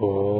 โห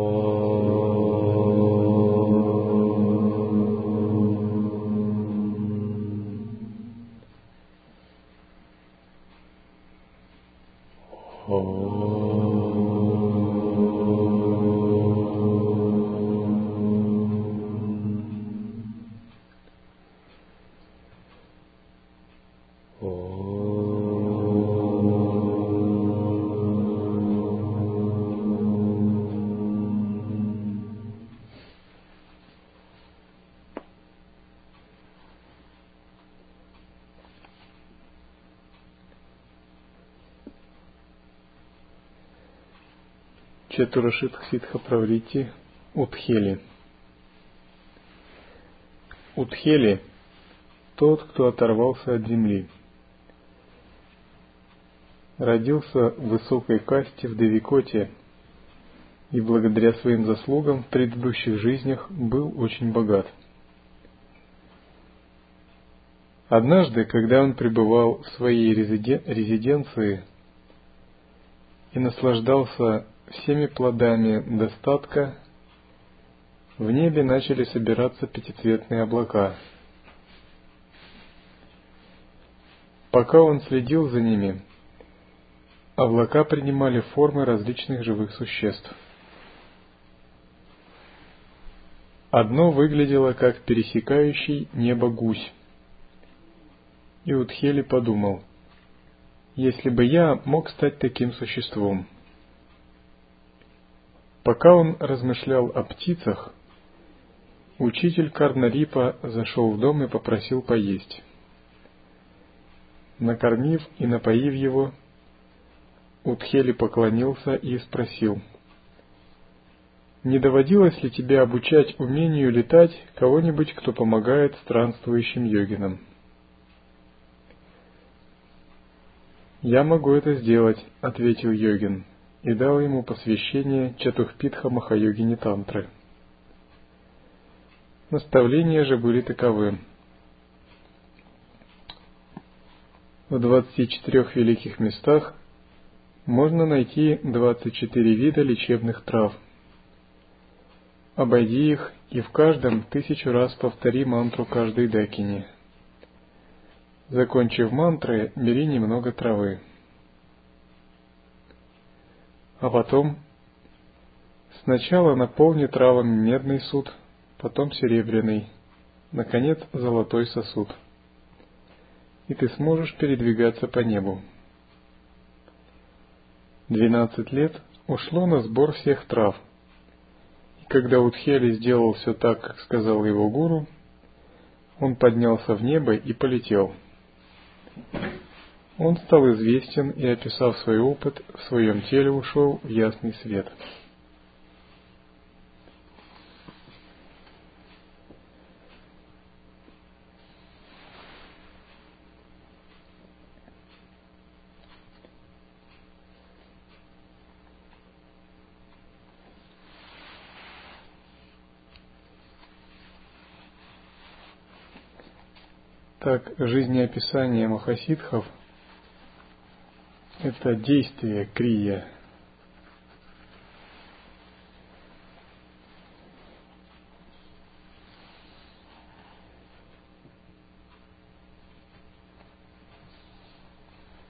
Четурашитх Ситха Праврити Утхели. Утхели – тот, кто оторвался от земли. Родился в высокой касте в Девикоте и благодаря своим заслугам в предыдущих жизнях был очень богат. Однажды, когда он пребывал в своей резиденции и наслаждался всеми плодами достатка, в небе начали собираться пятицветные облака. Пока он следил за ними, облака принимали формы различных живых существ. Одно выглядело как пересекающий небо гусь. И Утхели подумал, если бы я мог стать таким существом – Пока он размышлял о птицах, учитель Карнарипа зашел в дом и попросил поесть. Накормив и напоив его, Утхели поклонился и спросил, «Не доводилось ли тебе обучать умению летать кого-нибудь, кто помогает странствующим йогинам?» «Я могу это сделать», — ответил йогин и дал ему посвящение Чатухпитха Махайогини Тантры. Наставления же были таковы. В 24 великих местах можно найти 24 вида лечебных трав. Обойди их и в каждом тысячу раз повтори мантру каждой дакини. Закончив мантры, бери немного травы. А потом сначала наполни травами медный суд, потом серебряный, наконец золотой сосуд. И ты сможешь передвигаться по небу. Двенадцать лет ушло на сбор всех трав. И когда Утхели сделал все так, как сказал его гуру, он поднялся в небо и полетел. Он стал известен и, описав свой опыт, в своем теле ушел в ясный свет. Так, жизнеописание махасидхов – это действие крия.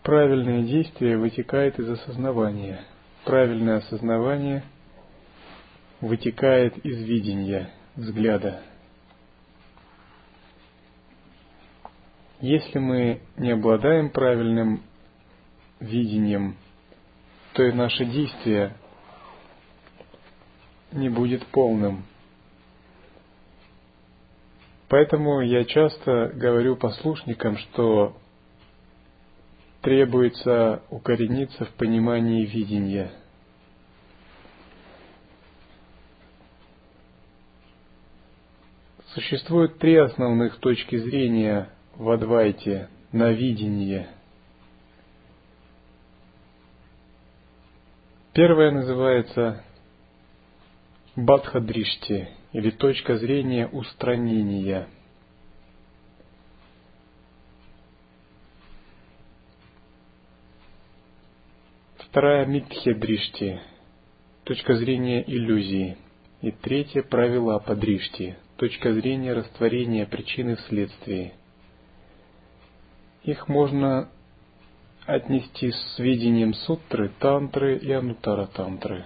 Правильное действие вытекает из осознавания. Правильное осознавание вытекает из видения, взгляда. Если мы не обладаем правильным видением, то и наше действие не будет полным. Поэтому я часто говорю послушникам, что требуется укорениться в понимании видения. Существует три основных точки зрения в Адвайте на видение – Первая называется Бадхадришти, или точка зрения устранения. Вторая Митхедришти, точка зрения иллюзии. И третье – правила Падришти, точка зрения растворения причины в следствии. Их можно отнести с видением сутры, тантры и анутара тантры.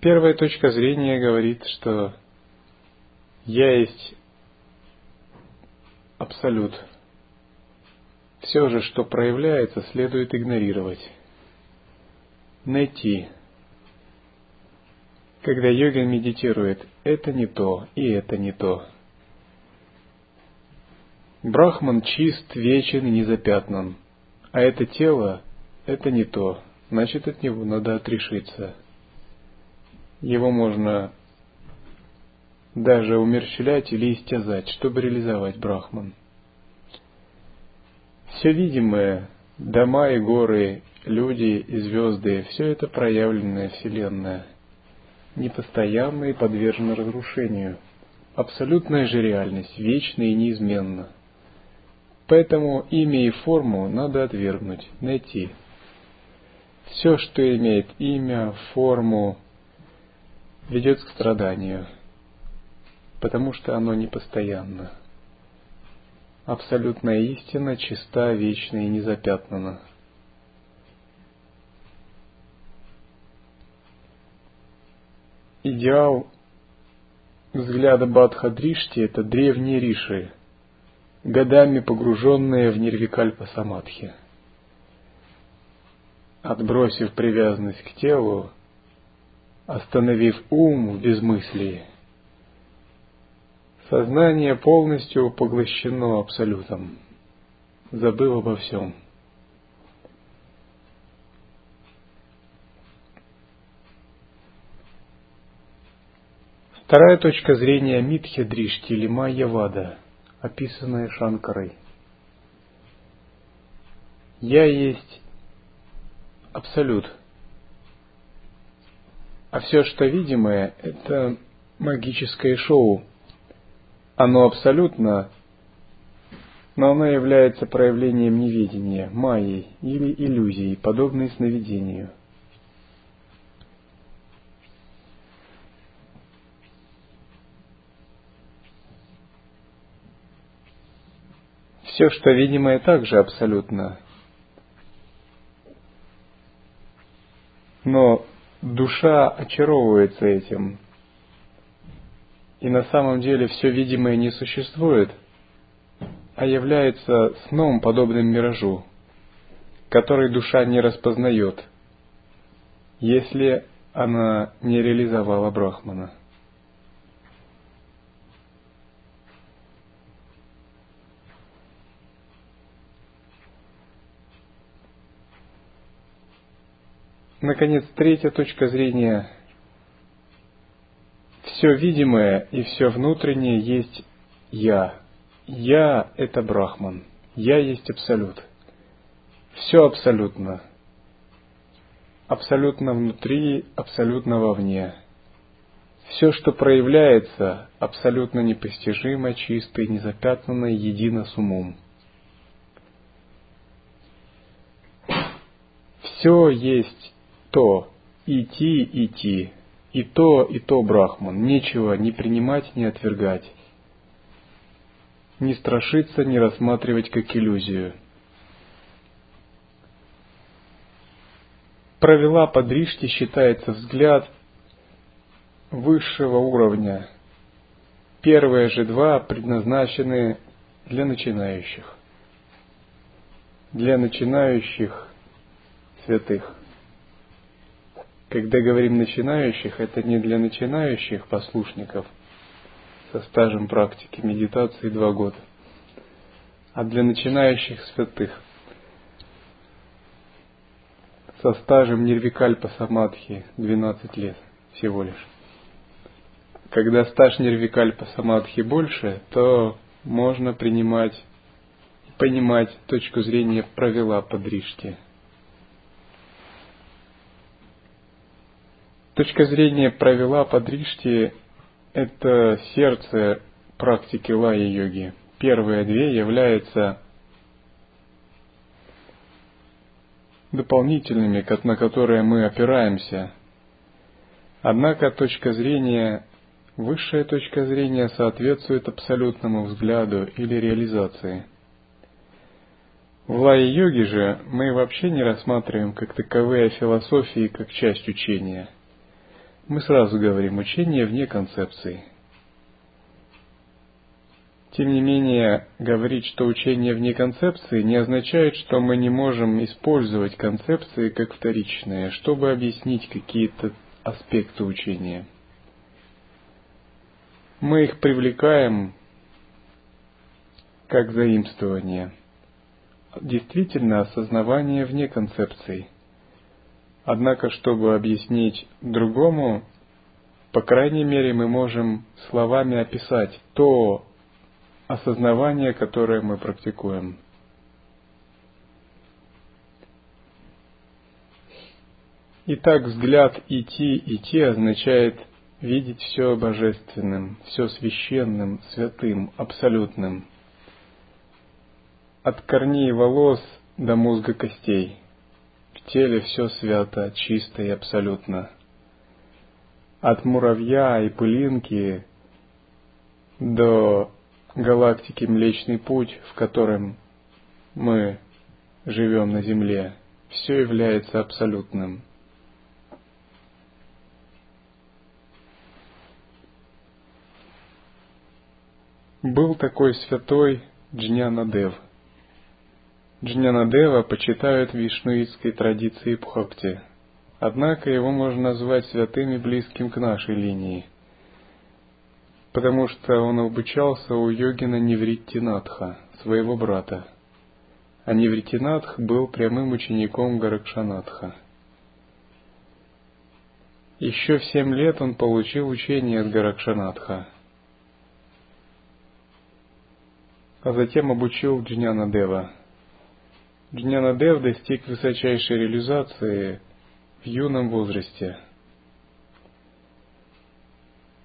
Первая точка зрения говорит, что я есть абсолют. Все же, что проявляется, следует игнорировать. Найти. Когда йогин медитирует, это не то и это не то. Брахман чист, вечен и незапятнан, а это тело – это не то, значит от него надо отрешиться. Его можно даже умерщвлять или истязать, чтобы реализовать Брахман. Все видимое, дома и горы, люди и звезды, все это проявленная Вселенная, непостоянна и подвержена разрушению. Абсолютная же реальность, вечна и неизменна. Поэтому имя и форму надо отвергнуть, найти. Все, что имеет имя, форму, ведет к страданию, потому что оно непостоянно. Абсолютная истина чиста, вечна и незапятнана. Идеал взгляда Бадхадришти – это древние риши – годами погруженные в нирвикальпа самадхи. Отбросив привязанность к телу, остановив ум в безмыслии, сознание полностью поглощено абсолютом, забыв обо всем. Вторая точка зрения Митхи Дришти или Майя Вада – описанное Шанкарой. Я есть абсолют. А все, что видимое, это магическое шоу. Оно абсолютно, но оно является проявлением неведения, майей или иллюзией, подобной сновидению – Все, что видимое, также абсолютно. Но душа очаровывается этим. И на самом деле все видимое не существует, а является сном, подобным миражу, который душа не распознает, если она не реализовала Брахмана. Наконец, третья точка зрения. Все видимое и все внутреннее есть Я. Я – это Брахман. Я есть Абсолют. Все абсолютно. Абсолютно внутри, абсолютно вовне. Все, что проявляется, абсолютно непостижимо, чисто и незапятнанно, едино с умом. Все есть то идти, идти, и то, и то Брахман, нечего ни принимать, ни отвергать, не страшиться, не рассматривать как иллюзию. Правила Падришти считается взгляд высшего уровня. Первые же два предназначены для начинающих. Для начинающих святых. Когда говорим начинающих, это не для начинающих послушников со стажем практики медитации два года, а для начинающих святых со стажем нирвикальпа самадхи 12 лет всего лишь. Когда стаж нирвикальпа самадхи больше, то можно принимать понимать точку зрения правила подрижки – Точка зрения правила Падришти – это сердце практики лая-йоги. Первые две являются дополнительными, на которые мы опираемся. Однако точка зрения, высшая точка зрения соответствует абсолютному взгляду или реализации. В лае-йоге же мы вообще не рассматриваем как таковые философии как часть учения. Мы сразу говорим учение вне концепции – тем не менее, говорить, что учение вне концепции, не означает, что мы не можем использовать концепции как вторичные, чтобы объяснить какие-то аспекты учения. Мы их привлекаем как заимствование. Действительно, осознавание вне концепций. Однако, чтобы объяснить другому, по крайней мере, мы можем словами описать то, осознавание, которое мы практикуем. Итак, взгляд «идти, идти» означает видеть все божественным, все священным, святым, абсолютным. От корней волос до мозга костей. В теле все свято, чисто и абсолютно. От муравья и пылинки до галактики Млечный Путь, в котором мы живем на Земле, все является абсолютным. Был такой святой Джнянадев. Джнянадева почитают вишнуитской традиции Бхакти, однако его можно назвать святым и близким к нашей линии – потому что он обучался у йогина Невриттинатха, своего брата. А Невриттинатх был прямым учеником Гаракшанатха. Еще в семь лет он получил учение от Гаракшанатха, а затем обучил Джняна Дева. Джняна Дев достиг высочайшей реализации в юном возрасте –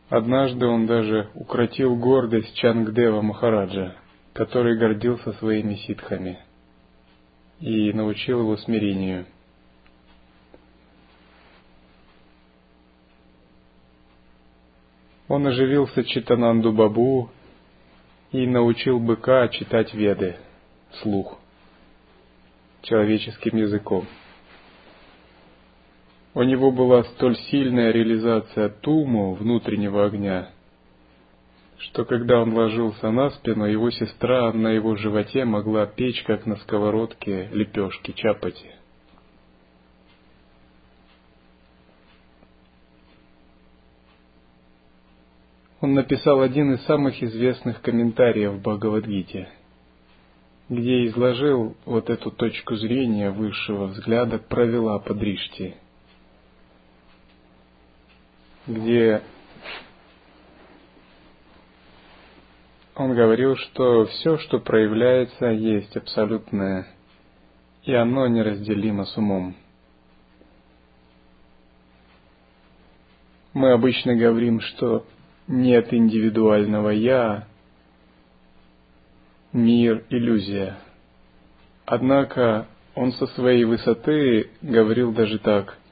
Однажды он даже укротил гордость Чангдева Махараджа, который гордился своими ситхами, и научил его смирению. Он оживился Читананду Бабу и научил быка читать веды вслух человеческим языком. У него была столь сильная реализация туму, внутреннего огня, что когда он ложился на спину, его сестра на его животе могла печь, как на сковородке, лепешки, чапати. Он написал один из самых известных комментариев в Бхагавадгите, где изложил вот эту точку зрения высшего взгляда правила Падришти – где он говорил, что все, что проявляется, есть абсолютное, и оно неразделимо с умом. Мы обычно говорим, что нет индивидуального «я», мир – иллюзия. Однако он со своей высоты говорил даже так –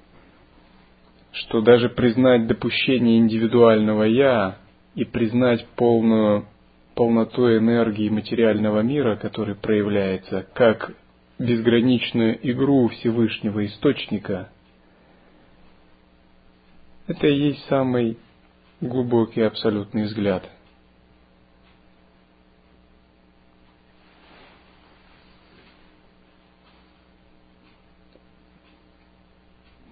что даже признать допущение индивидуального «я» и признать полную полноту энергии материального мира, который проявляется, как безграничную игру Всевышнего Источника, это и есть самый глубокий абсолютный взгляд –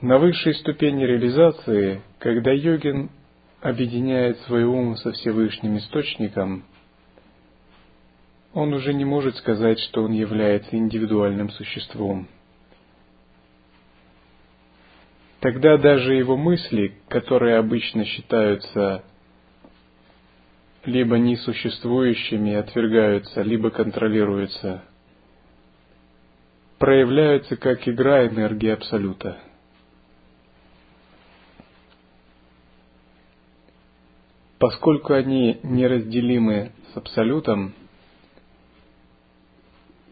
На высшей ступени реализации, когда йогин объединяет свой ум со Всевышним Источником, он уже не может сказать, что он является индивидуальным существом. Тогда даже его мысли, которые обычно считаются либо несуществующими отвергаются, либо контролируются, проявляются как игра энергии Абсолюта – Поскольку они неразделимы с Абсолютом,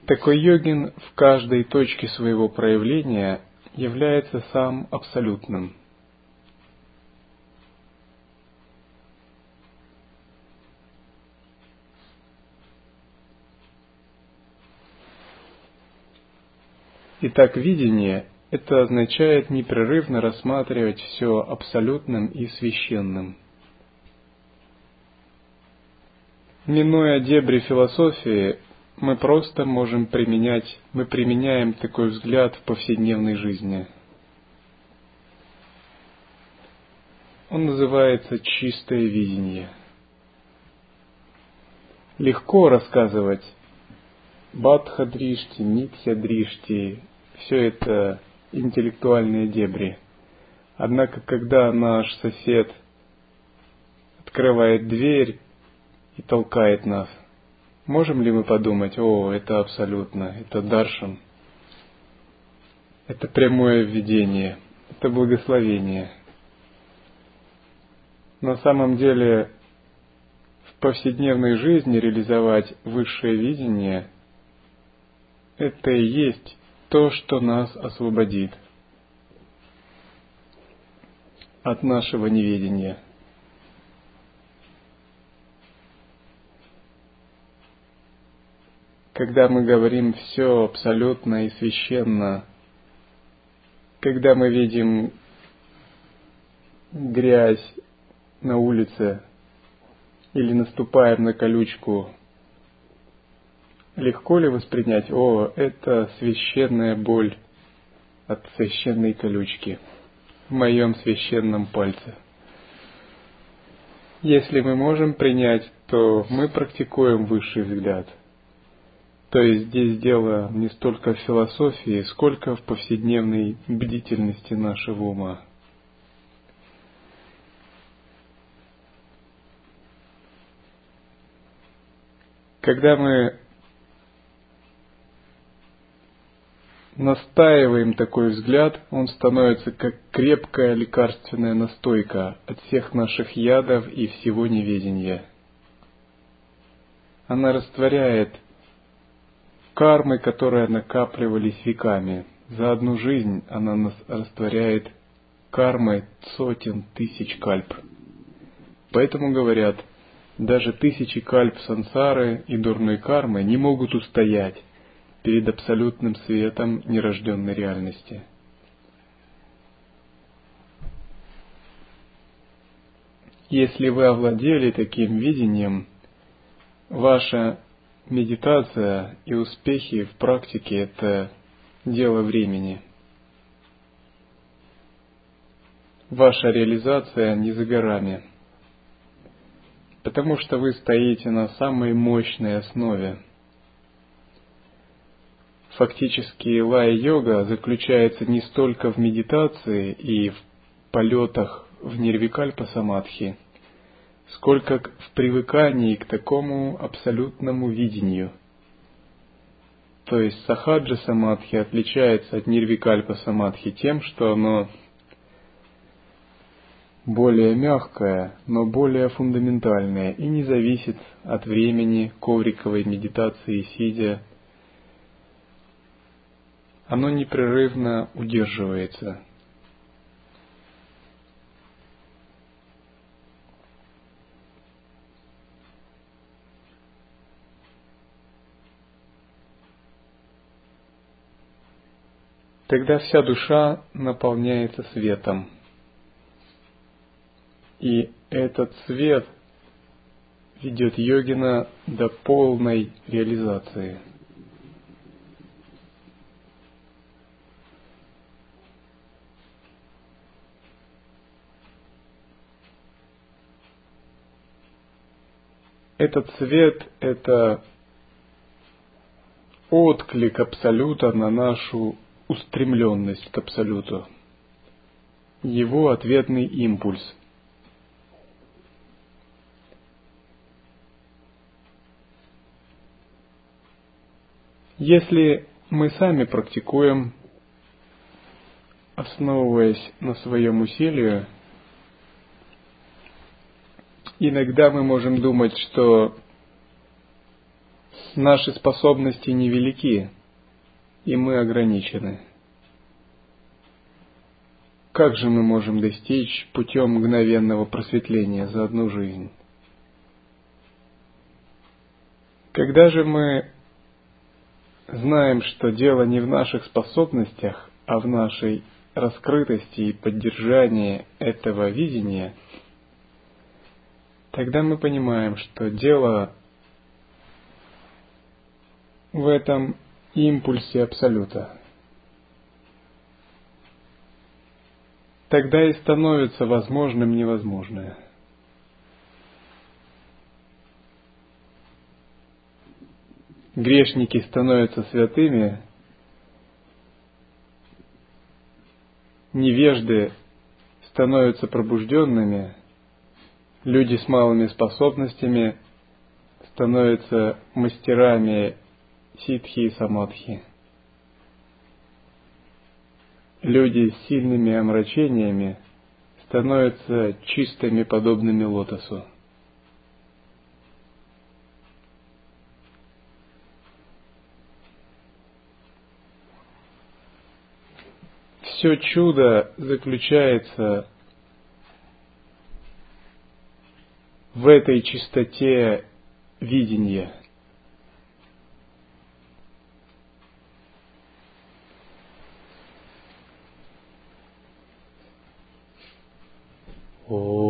Такой йогин в каждой точке своего проявления является сам абсолютным. Итак, видение – это означает непрерывно рассматривать все абсолютным и священным. Минуя дебри философии, мы просто можем применять, мы применяем такой взгляд в повседневной жизни. Он называется чистое видение. Легко рассказывать Бадха Дришти, Митхя Дришти, все это интеллектуальные дебри. Однако, когда наш сосед открывает дверь и толкает нас, можем ли мы подумать, о, это абсолютно, это даршан, это прямое введение, это благословение. На самом деле, в повседневной жизни реализовать высшее видение – это и есть то, что нас освободит от нашего неведения. Когда мы говорим все абсолютно и священно, когда мы видим грязь на улице или наступаем на колючку Легко ли воспринять, о, это священная боль от священной колючки в моем священном пальце? Если мы можем принять, то мы практикуем высший взгляд. То есть здесь дело не столько в философии, сколько в повседневной бдительности нашего ума. Когда мы настаиваем такой взгляд, он становится как крепкая лекарственная настойка от всех наших ядов и всего неведения. Она растворяет кармы, которые накапливались веками. За одну жизнь она нас растворяет кармы сотен тысяч кальп. Поэтому говорят, даже тысячи кальп сансары и дурной кармы не могут устоять перед абсолютным светом нерожденной реальности. Если вы овладели таким видением, ваша медитация и успехи в практике – это дело времени. Ваша реализация не за горами, потому что вы стоите на самой мощной основе – фактически лая-йога заключается не столько в медитации и в полетах в нирвикальпа самадхи, сколько в привыкании к такому абсолютному видению. То есть сахаджа самадхи отличается от нирвикальпа самадхи тем, что оно более мягкое, но более фундаментальное и не зависит от времени ковриковой медитации сидя оно непрерывно удерживается. Тогда вся душа наполняется светом. И этот свет ведет йогина до полной реализации – Этот свет – это отклик Абсолюта на нашу устремленность к Абсолюту, его ответный импульс. Если мы сами практикуем, основываясь на своем усилии, Иногда мы можем думать, что наши способности невелики, и мы ограничены. Как же мы можем достичь путем мгновенного просветления за одну жизнь? Когда же мы знаем, что дело не в наших способностях, а в нашей раскрытости и поддержании этого видения, тогда мы понимаем, что дело в этом импульсе Абсолюта. Тогда и становится возможным невозможное. Грешники становятся святыми, невежды становятся пробужденными, люди с малыми способностями становятся мастерами ситхи и самадхи. Люди с сильными омрачениями становятся чистыми, подобными лотосу. Все чудо заключается в этой чистоте видения – Oh.